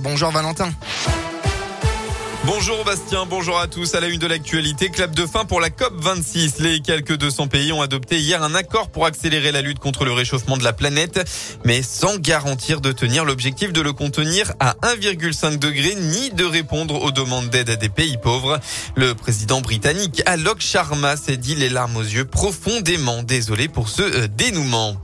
Bonjour Valentin. Bonjour Bastien, bonjour à tous. À la une de l'actualité, clap de fin pour la COP 26. Les quelques 200 pays ont adopté hier un accord pour accélérer la lutte contre le réchauffement de la planète, mais sans garantir de tenir l'objectif de le contenir à 1,5 degré ni de répondre aux demandes d'aide à des pays pauvres. Le président britannique Alok Sharma s'est dit les larmes aux yeux profondément désolé pour ce euh, dénouement.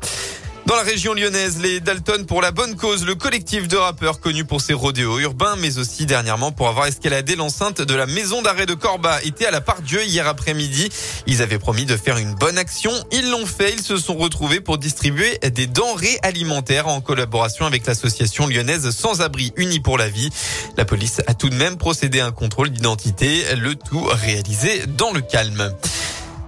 Dans la région lyonnaise, les Dalton pour la bonne cause, le collectif de rappeurs connu pour ses rodéos urbains, mais aussi dernièrement pour avoir escaladé l'enceinte de la maison d'arrêt de Corba, était à la part Dieu hier après-midi. Ils avaient promis de faire une bonne action. Ils l'ont fait. Ils se sont retrouvés pour distribuer des denrées alimentaires en collaboration avec l'association lyonnaise Sans Abri Unis pour la Vie. La police a tout de même procédé à un contrôle d'identité, le tout réalisé dans le calme.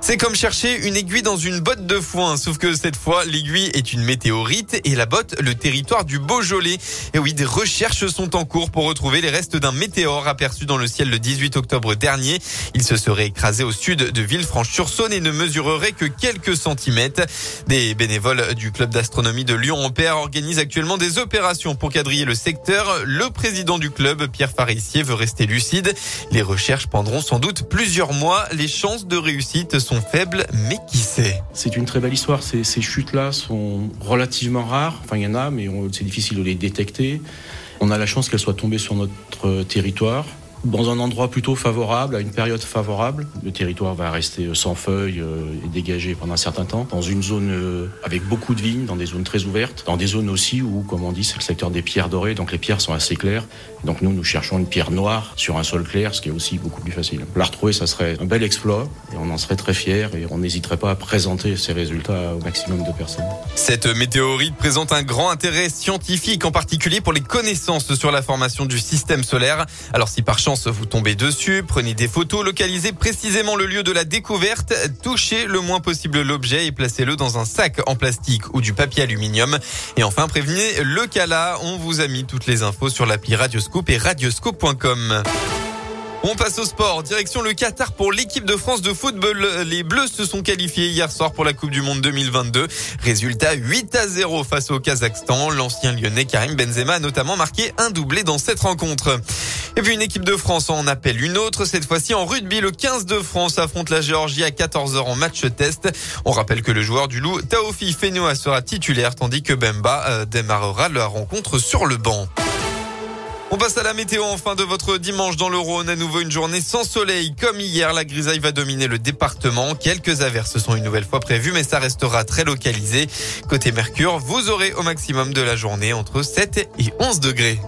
C'est comme chercher une aiguille dans une botte de foin, sauf que cette fois, l'aiguille est une météorite et la botte, le territoire du Beaujolais. Et oui, des recherches sont en cours pour retrouver les restes d'un météore aperçu dans le ciel le 18 octobre dernier. Il se serait écrasé au sud de Villefranche-sur-Saône et ne mesurerait que quelques centimètres. Des bénévoles du club d'astronomie de Lyon-Ampère organisent actuellement des opérations pour quadriller le secteur. Le président du club, Pierre Farissier, veut rester lucide. Les recherches prendront sans doute plusieurs mois. Les chances de réussite sont faibles, mais qui sait C'est une très belle histoire. Ces, ces chutes-là sont relativement rares. Enfin, il y en a, mais c'est difficile de les détecter. On a la chance qu'elles soient tombées sur notre territoire dans un endroit plutôt favorable, à une période favorable. Le territoire va rester sans feuilles euh, et dégagé pendant un certain temps, dans une zone euh, avec beaucoup de vignes, dans des zones très ouvertes, dans des zones aussi où, comme on dit, c'est le secteur des pierres dorées, donc les pierres sont assez claires. Donc nous, nous cherchons une pierre noire sur un sol clair, ce qui est aussi beaucoup plus facile. La retrouver, ça serait un bel exploit et on en serait très fiers et on n'hésiterait pas à présenter ces résultats au maximum de personnes. Cette météorite présente un grand intérêt scientifique, en particulier pour les connaissances sur la formation du système solaire. Alors si par chance vous tombez dessus, prenez des photos, localisez précisément le lieu de la découverte, touchez le moins possible l'objet et placez-le dans un sac en plastique ou du papier aluminium. Et enfin, prévenez le cas On vous a mis toutes les infos sur l'appli Radioscope et radioscope.com. On passe au sport. Direction le Qatar pour l'équipe de France de football. Les Bleus se sont qualifiés hier soir pour la Coupe du Monde 2022. Résultat 8 à 0 face au Kazakhstan. L'ancien lyonnais Karim Benzema a notamment marqué un doublé dans cette rencontre. Et puis une équipe de France en appelle une autre. Cette fois-ci en rugby, le 15 de France affronte la Géorgie à 14h en match test. On rappelle que le joueur du Loup, Taofi Fenoa, sera titulaire tandis que Bemba euh, démarrera la rencontre sur le banc. On passe à la météo en fin de votre dimanche dans le Rhône. À nouveau une journée sans soleil. Comme hier, la grisaille va dominer le département. Quelques averses sont une nouvelle fois prévues, mais ça restera très localisé. Côté Mercure, vous aurez au maximum de la journée entre 7 et 11 degrés.